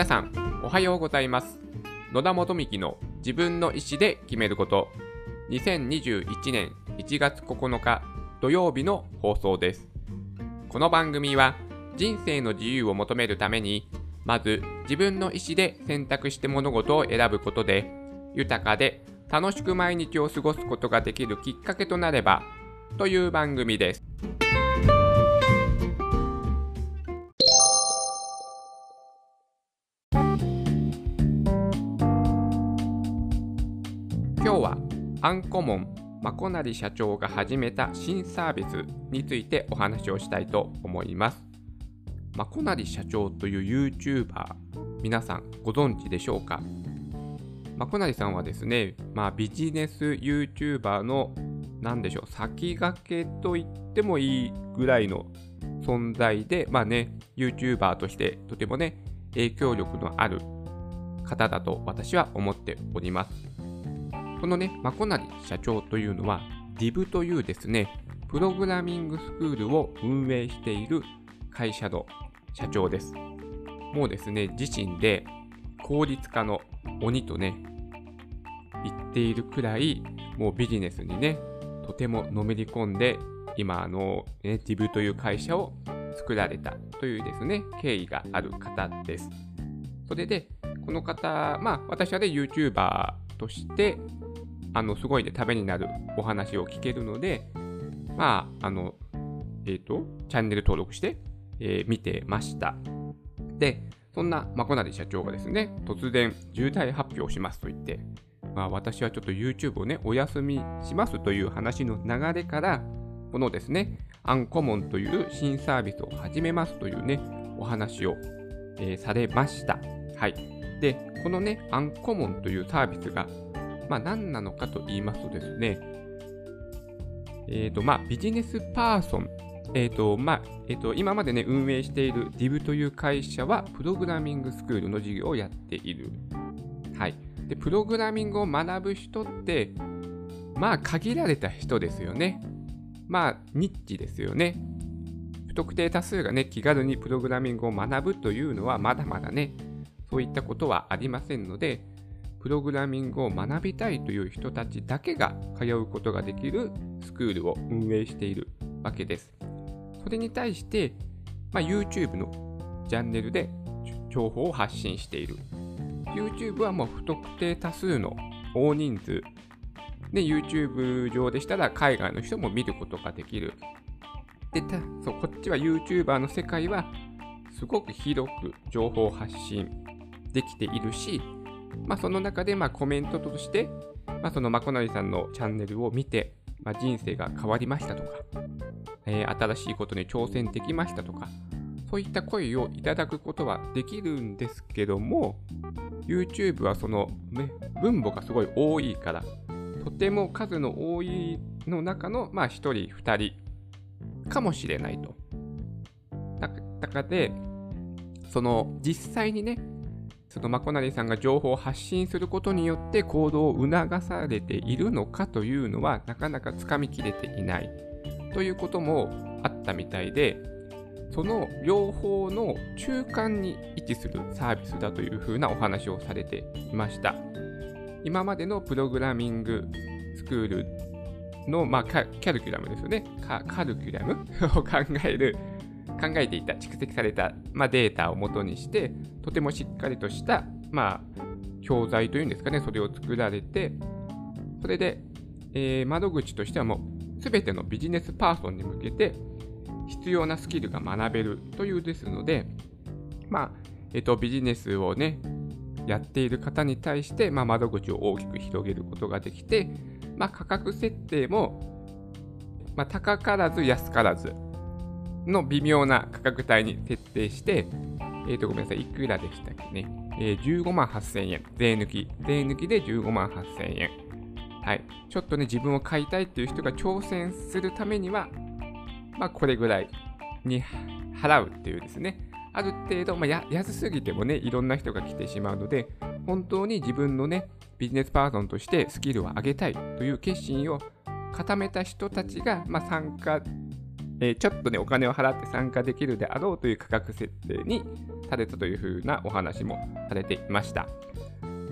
皆さん、おはようございます。野田元幹の自分の意思で決めること、2021年1月9日土曜日の放送です。この番組は、人生の自由を求めるために、まず自分の意思で選択して物事を選ぶことで、豊かで楽しく毎日を過ごすことができるきっかけとなれば、という番組です。アンコモンまこなり社長が始めた新サービスについてお話をしたいと思います。まこなり社長という YouTuber 皆さんご存知でしょうか？まこなりさんはですね、まあ、ビジネス YouTuber の何でしょう先駆けと言ってもいいぐらいの存在で、まあね、YouTuber としてとてもね、影響力のある方だと私は思っております。このね、まこなり社長というのは、DIV というですね、プログラミングスクールを運営している会社の社長です。もうですね、自身で効率化の鬼とね、言っているくらい、もうビジネスにね、とてものめり込んで、今、あの、ね、DIV という会社を作られたというですね、経緯がある方です。それで、この方、まあ、私はね、YouTuber として、あの、すごいね、ためになるお話を聞けるので、まあ、あの、えっ、と、チャンネル登録して、えー見てました。で、そんなまこなり社長がですね、突然、重大発表しますと言って、まあ、私はちょっと YouTube をね、お休みしますという話の流れから、このですね、アンコモンという新サービスを始めますというね、お話を、えーされました。はい。で、このね、アンコモンというサービスが、まあ、何なのかと言いますとですね、えっ、と、まあ、ビジネスパーソン、えっ、と、まあ、えっ、と、今までね、運営している DIV という会社は、プログラミングスクールの授業をやっている。はい。で、プログラミングを学ぶ人って、まあ、限られた人ですよね。まあ、ニッチですよね。不特定多数がね、気軽にプログラミングを学ぶというのは、まだまだね、そういったことはありませんので、プログラミングを学びたいという人たちだけが通うことができるスクールを運営しているわけです。それに対して、まあ、YouTube のチャンネルで情報を発信している。YouTube はもう不特定多数の大人数。で、YouTube 上でしたら海外の人も見ることができる。で、たそうこっちは YouTuber の世界はすごく広く情報発信できているし、まあ、その中でまコメントとして、まあ、そのまこなりさんのチャンネルを見て、まあ、人生が変わりましたとか、えー新しいことに挑戦できましたとか、そういった声をいただくことはできるんですけども、YouTube はその、ね、分母がすごい多いから、とても数の多いの中の、まあ、1人、2人かもしれないと。だ中で、その実際にね、そのまこなりさんが情報を発信することによって行動を促されているのかというのはなかなかつかみきれていない。ということもあったみたいでその両方の中間に位置するサービスだというふうなお話をされていました。今までのプログラミングスクールの、まあ、カキャルキュラムですよね。カルキュラム？を考える考えていた蓄積された、まあ、データを元にしてとてもしっかりとした、まあ、教材というんですかねそれを作られてそれで、えー窓口としてはもう全てのビジネスパーソンに向けて必要なスキルが学べるというですので、まあえっとビジネスをねやっている方に対して、まあ、窓口を大きく広げることができて、まあ、価格設定も、まあ、高からず安からずの微妙な価格帯に設定して、えっ、と、ごめんなさい、いくらでしたっけね。えー15万8000円。税抜き。税抜きで15万8000円。はい。ちょっとね、自分を買いたいっていう人が挑戦するためには、まあ、これぐらいに払うっていうですね。ある程度、まあ、安すぎてもね、いろんな人が来てしまうので、本当に自分のね、ビジネスパーソンとしてスキルを上げたいという決心を固めた人たちが、まあ、参加、えーちょっとね、お金を払って参加できるであろうという価格設定にされたというふうなお話もされていました。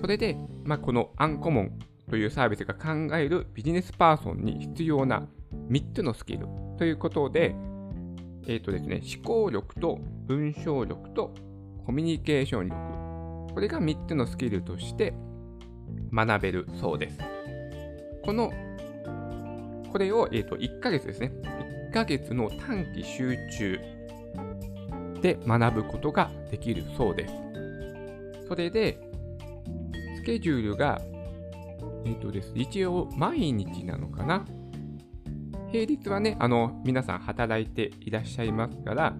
それで、まあ、このアンコモンというサービスが考えるビジネスパーソンに必要な3つのスキルということで、え、ー、とですね、思考力と文章力とコミュニケーション力。これが3つのスキルとして学べるそうです。この、これを、えーと、1ヶ月ですね。ヶ月の短期集中で学ぶことができるそうです。それで、スケジュールが、えっ、とです、一応毎日なのかな平日はね、あの、皆さん働いていらっしゃいますから、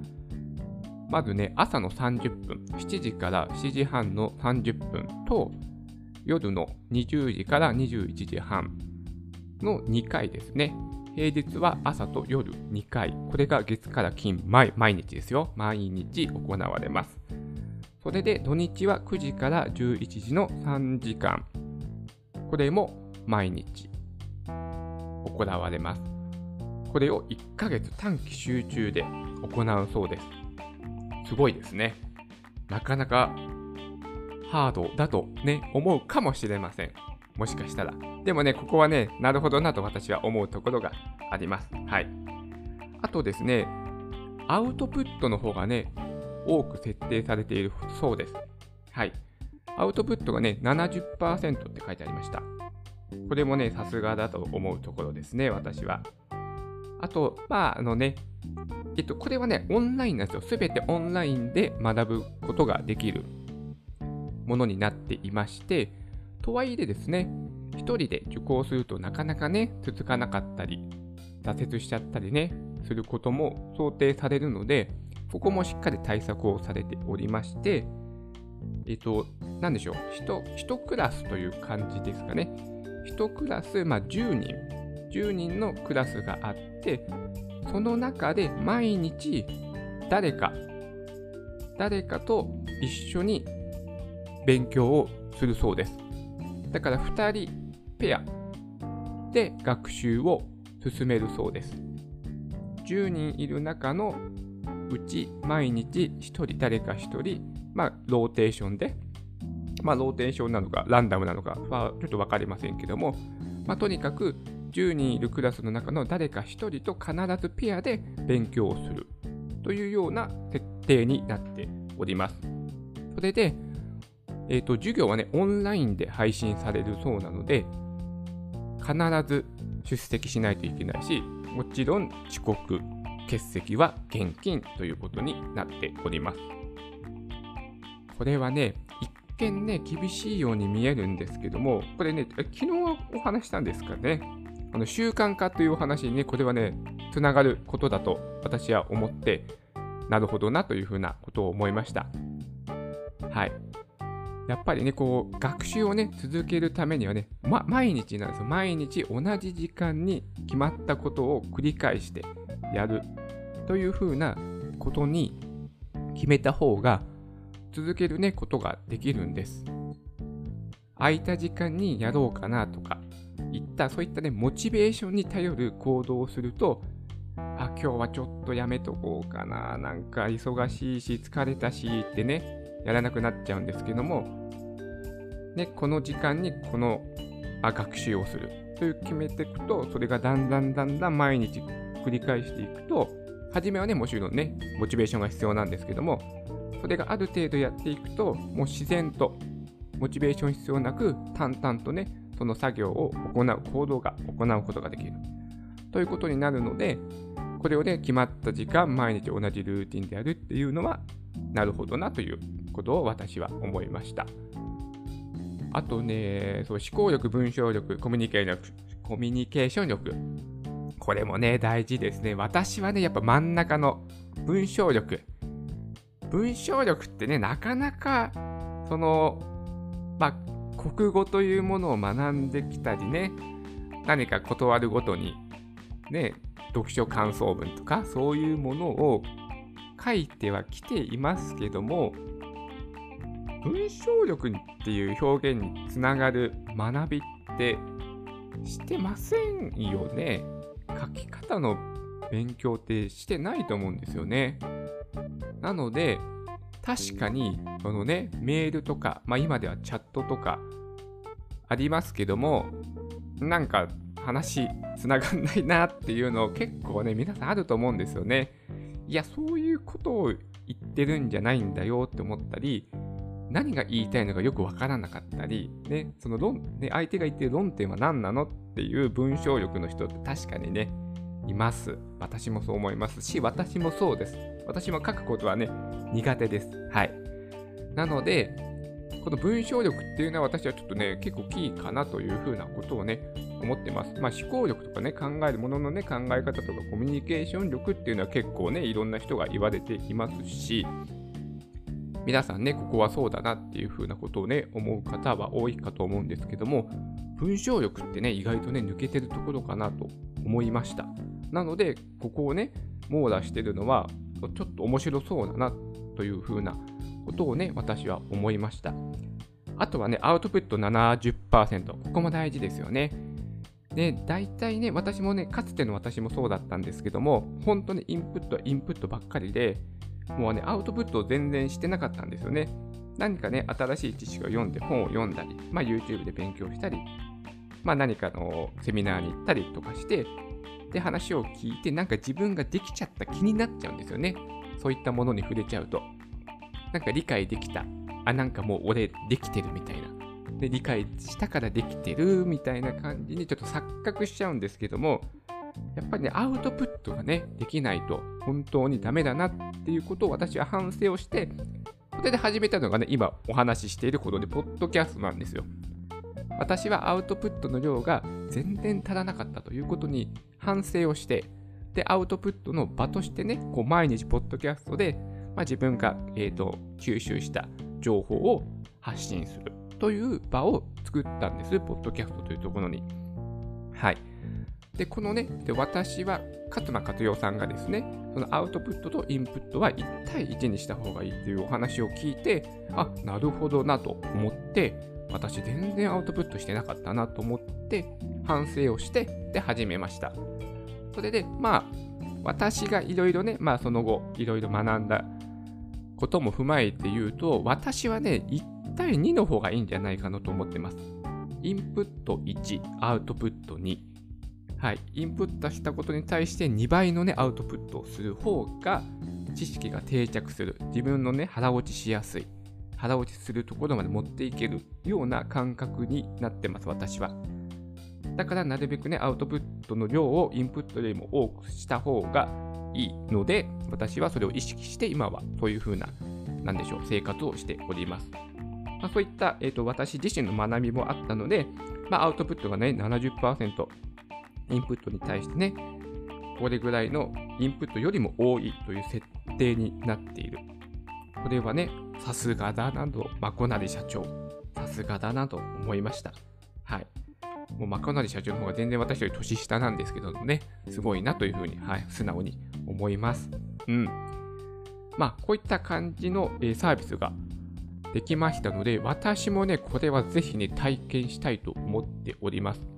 まずね、朝の30分、7時から7時半の30分と、夜の20時から21時半の2回ですね。平日は朝と夜2回。これが月から金、毎日ですよ。毎日行われます。それで土日は9時から11時の3時間。これも毎日行われます。これを1ヶ月短期集中で行うそうです。すごいですね。なかなかハードだとね、思うかもしれません。もしかしたら。でもね、ここはね、なるほどなと私は思うところがあります。はい。あとですね、アウトプットの方がね、多く設定されているそうです。はい。アウトプットがね、70%って書いてありました。これもね、さすがだと思うところですね、私は。あと、まあ、あのね、えっと、これはね、オンラインなんですよ。すべてオンラインで学ぶことができるものになっていまして、とはいえですね、一人で受講するとなかなかね、続かなかったり、挫折しちゃったりね、することも想定されるので、ここもしっかり対策をされておりまして、えっと、なんでしょう、1, クラスという感じですかね。1クラス、まあ、10人、10人のクラスがあって、その中で毎日誰か、誰かと一緒に勉強をするそうです。だから2人ペアで学習を進めるそうです。10人いる中のうち毎日1人誰か1人、まあ、ローテーションで、まあ、ローテーションなのかランダムなのかはちょっと分かりませんけども、まあ、とにかく10人いるクラスの中の誰か1人と必ずペアで勉強をするというような設定になっております。それで、えっ、ー、と、授業はね、オンラインで配信されるそうなので、必ず出席しないといけないし、もちろん遅刻、欠席は現金ということになっております。これはね、一見ね、厳しいように見えるんですけども、これね、昨日お話したんですかね？あの習慣化というお話にね、これはね、つながることだと私は思って、なるほどなというふうなことを思いました。はい。やっぱりね、こう、学習をね、続けるためにはね、ま、毎日なんですよ。毎日同じ時間に決まったことを繰り返してやるというふうなことに決めた方が、続けるね、ことができるんです。空いた時間にやろうかなとか、いったそういったね、モチベーションに頼る行動をすると、あ、今日はちょっとやめとこうかな、なんか忙しいし、疲れたしってね、やらなくなっちゃうんですけども、ね、この時間にこのあ学習をするという決めていくと、それがだんだんだんだん毎日繰り返していくと、初めはね、もちろんね、モチベーションが必要なんですけども、それがある程度やっていくと、もう自然と、モチベーション必要なく、淡々とね、その作業を行う、行動が行うことができる。ということになるので、これをね、決まった時間、毎日同じルーティンでやるっていうのは、なるほどなということを私は思いました。あとね、そう思考力、文章力、コミュニケーション力、コミュニケーション力。これもね、大事ですね。私はね、やっぱ真ん中の文章力。文章力ってね、なかなか、その、まあ、国語というものを学んできたりね、何か断るごとに、ね、読書感想文とか、そういうものを書いてはきていますけども、文章力っていう表現につながる学びってしてませんよね。書き方の勉強ってしてないと思うんですよね。なので、確かに、このね、メールとか、まあ今ではチャットとかありますけども、なんか話つながんないなっていうのを結構ね、皆さんあると思うんですよね。いや、そういうことを言ってるんじゃないんだよって思ったり、何が言いたいのかよくわからなかったり、ね、その論、ね、相手が言ってる論点は何なのっていう文章力の人って確かにね、います。私もそう思いますし、私もそうです。私も書くことはね、苦手です。はい。なので、この文章力っていうのは私はちょっとね、結構キーかなというふうなことをね、思ってます。まあ思考力とかね、考えるもののね、考え方とかコミュニケーション力っていうのは結構ね、いろんな人が言われていますし、皆さんね、ここはそうだなっていうふうなことをね、思う方は多いかと思うんですけども、文章力ってね、意外とね、抜けてるところかなと思いました。なので、ここをね、網羅してるのは、ちょっと面白そうだなというふうなことをね、私は思いました。あとはね、アウトプット70%。ここも大事ですよね。で、大体ね、私もね、かつての私もそうだったんですけども、本当にインプットはインプットばっかりで、もうね、アウトプットを全然してなかったんですよね。何かね、新しい知識を読んで、本を読んだり、まあ、YouTube で勉強したり、まあ、何かのセミナーに行ったりとかして、で、話を聞いて、なんか自分ができちゃった気になっちゃうんですよね。そういったものに触れちゃうと。なんか理解できた。あ、なんかもう俺できてるみたいな。で、理解したからできてるみたいな感じにちょっと錯覚しちゃうんですけども、やっぱりね、アウトプットがね、できないと本当にダメだなっていうことを私は反省をして、それで始めたのがね、今お話ししていることで、ポッドキャストなんですよ。私はアウトプットの量が全然足らなかったということに反省をして、で、アウトプットの場としてね、こう毎日ポッドキャストで、まあ、自分が、えーと、吸収した情報を発信するという場を作ったんです、ポッドキャストというところに。はい。で、このね、で私は勝間和代さんがですね、そのアウトプットとインプットは1対1にした方がいいというお話を聞いて、あ、なるほどなと思って、私全然アウトプットしてなかったなと思って反省をしてで始めました。それでまあ私がいろいろね、まあその後いろいろ学んだことも踏まえて言うと私はね1対2の方がいいんじゃないかなと思ってます。インプット1、アウトプット2。はい、インプットしたことに対して2倍のねアウトプットをする方が知識が定着する。自分のね腹落ちしやすい。腹落ちするところまで持っていけるような感覚になってます、私は。だからなるべくね、アウトプットの量をインプットよりも多くした方がいいので、私はそれを意識して今はそういう風な、なんでしょう、生活をしております。まあ、そういった、えーと、私自身の学びもあったので、まあ、アウトプットがね、70%、インプットに対してね、これぐらいのインプットよりも多いという設定になっている。これはね、さすがだなと、まこなり社長、さすがだなと思いました。はい。もうまこなり社長の方が全然私より年下なんですけどもね、すごいなというふうに、はい、素直に思います。うん。まあ、こういった感じの、えー、サービスができましたので、私もね、これはぜひね、体験したいと思っております。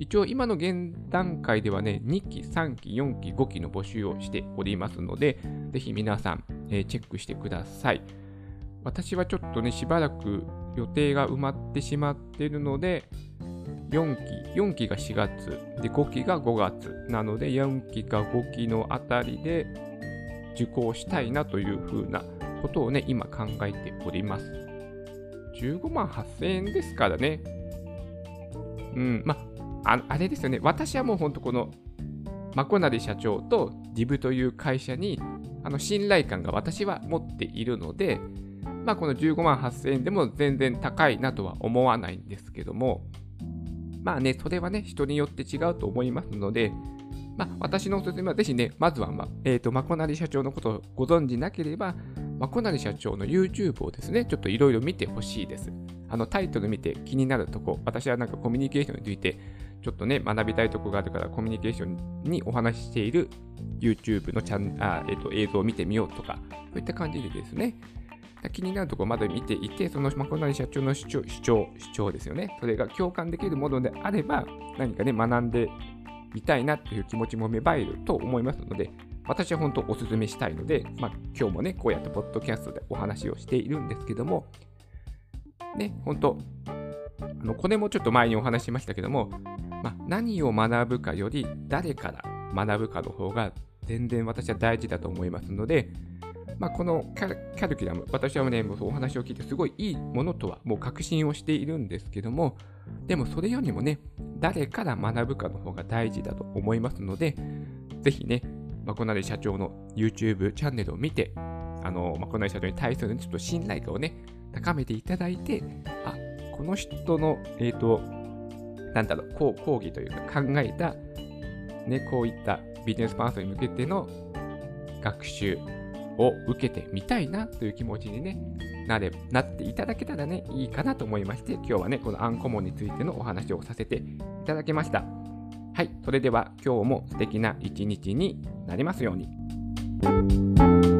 一応今の現段階ではね、2期、3期、4期、5期の募集をしておりますので、ぜひ皆さん、えー、チェックしてください。私はちょっとね、しばらく予定が埋まってしまっているので、4期、4期が4月、で5期が5月なので、4期か5期のあたりで受講したいなというふうなことをね、今考えております。15万8000円ですからね。うん、まあ、あれですよね。私はもう本当この、マコナリ社長とジブという会社にあの信頼感が私は持っているので、まあ、この15万8000円でも全然高いなとは思わないんですけども、まあね、それはね、人によって違うと思いますので、まあ、私のおすすめはぜひね、まずは、まえっ、ー、と、まこなり社長のことをご存じなければ、まこなり社長の YouTube をですね、ちょっといろいろ見てほしいです。あのタイトル見て気になるとこ、私はなんかコミュニケーションについてちょっとね、学びたいとこがあるからコミュニケーションにお話ししている YouTube のチャンあ、えーと、映像を見てみようとか、そういった感じでですね、気になるところまで見ていて、そのマコナリ社長の主張、主張、主張ですよね。それが共感できるものであれば、何かね、学んでみたいなという気持ちも芽生えると思いますので、私は本当お勧めしたいので、まあ、今日もね、こうやってポッドキャストでお話をしているんですけども、ね、本当あのこれもちょっと前にお話ししましたけども、まあ、何を学ぶかより誰から学ぶかの方が全然私は大事だと思いますので、まあ、このキャルキュラム、私はね、もうお話を聞いてすごいいいものとはもう確信をしているんですけども、でもそれよりもね、誰から学ぶかの方が大事だと思いますので、ぜひね、まこなり社長の YouTube チャンネルを見て、あの、まこなり社長に対するちょっと信頼感をね、高めていただいて、あ、この人の、えっ、ー、と、なんだろう、講義というか考えた、ね、こういったビジネスパーソンに向けての学習を受けてみたいなという気持ちに、ね、なれなっていただけたらね、いいかなと思いまして、今日はね、このアンコモンについてのお話をさせていただきました。はい、それでは今日も素敵な一日になりますように。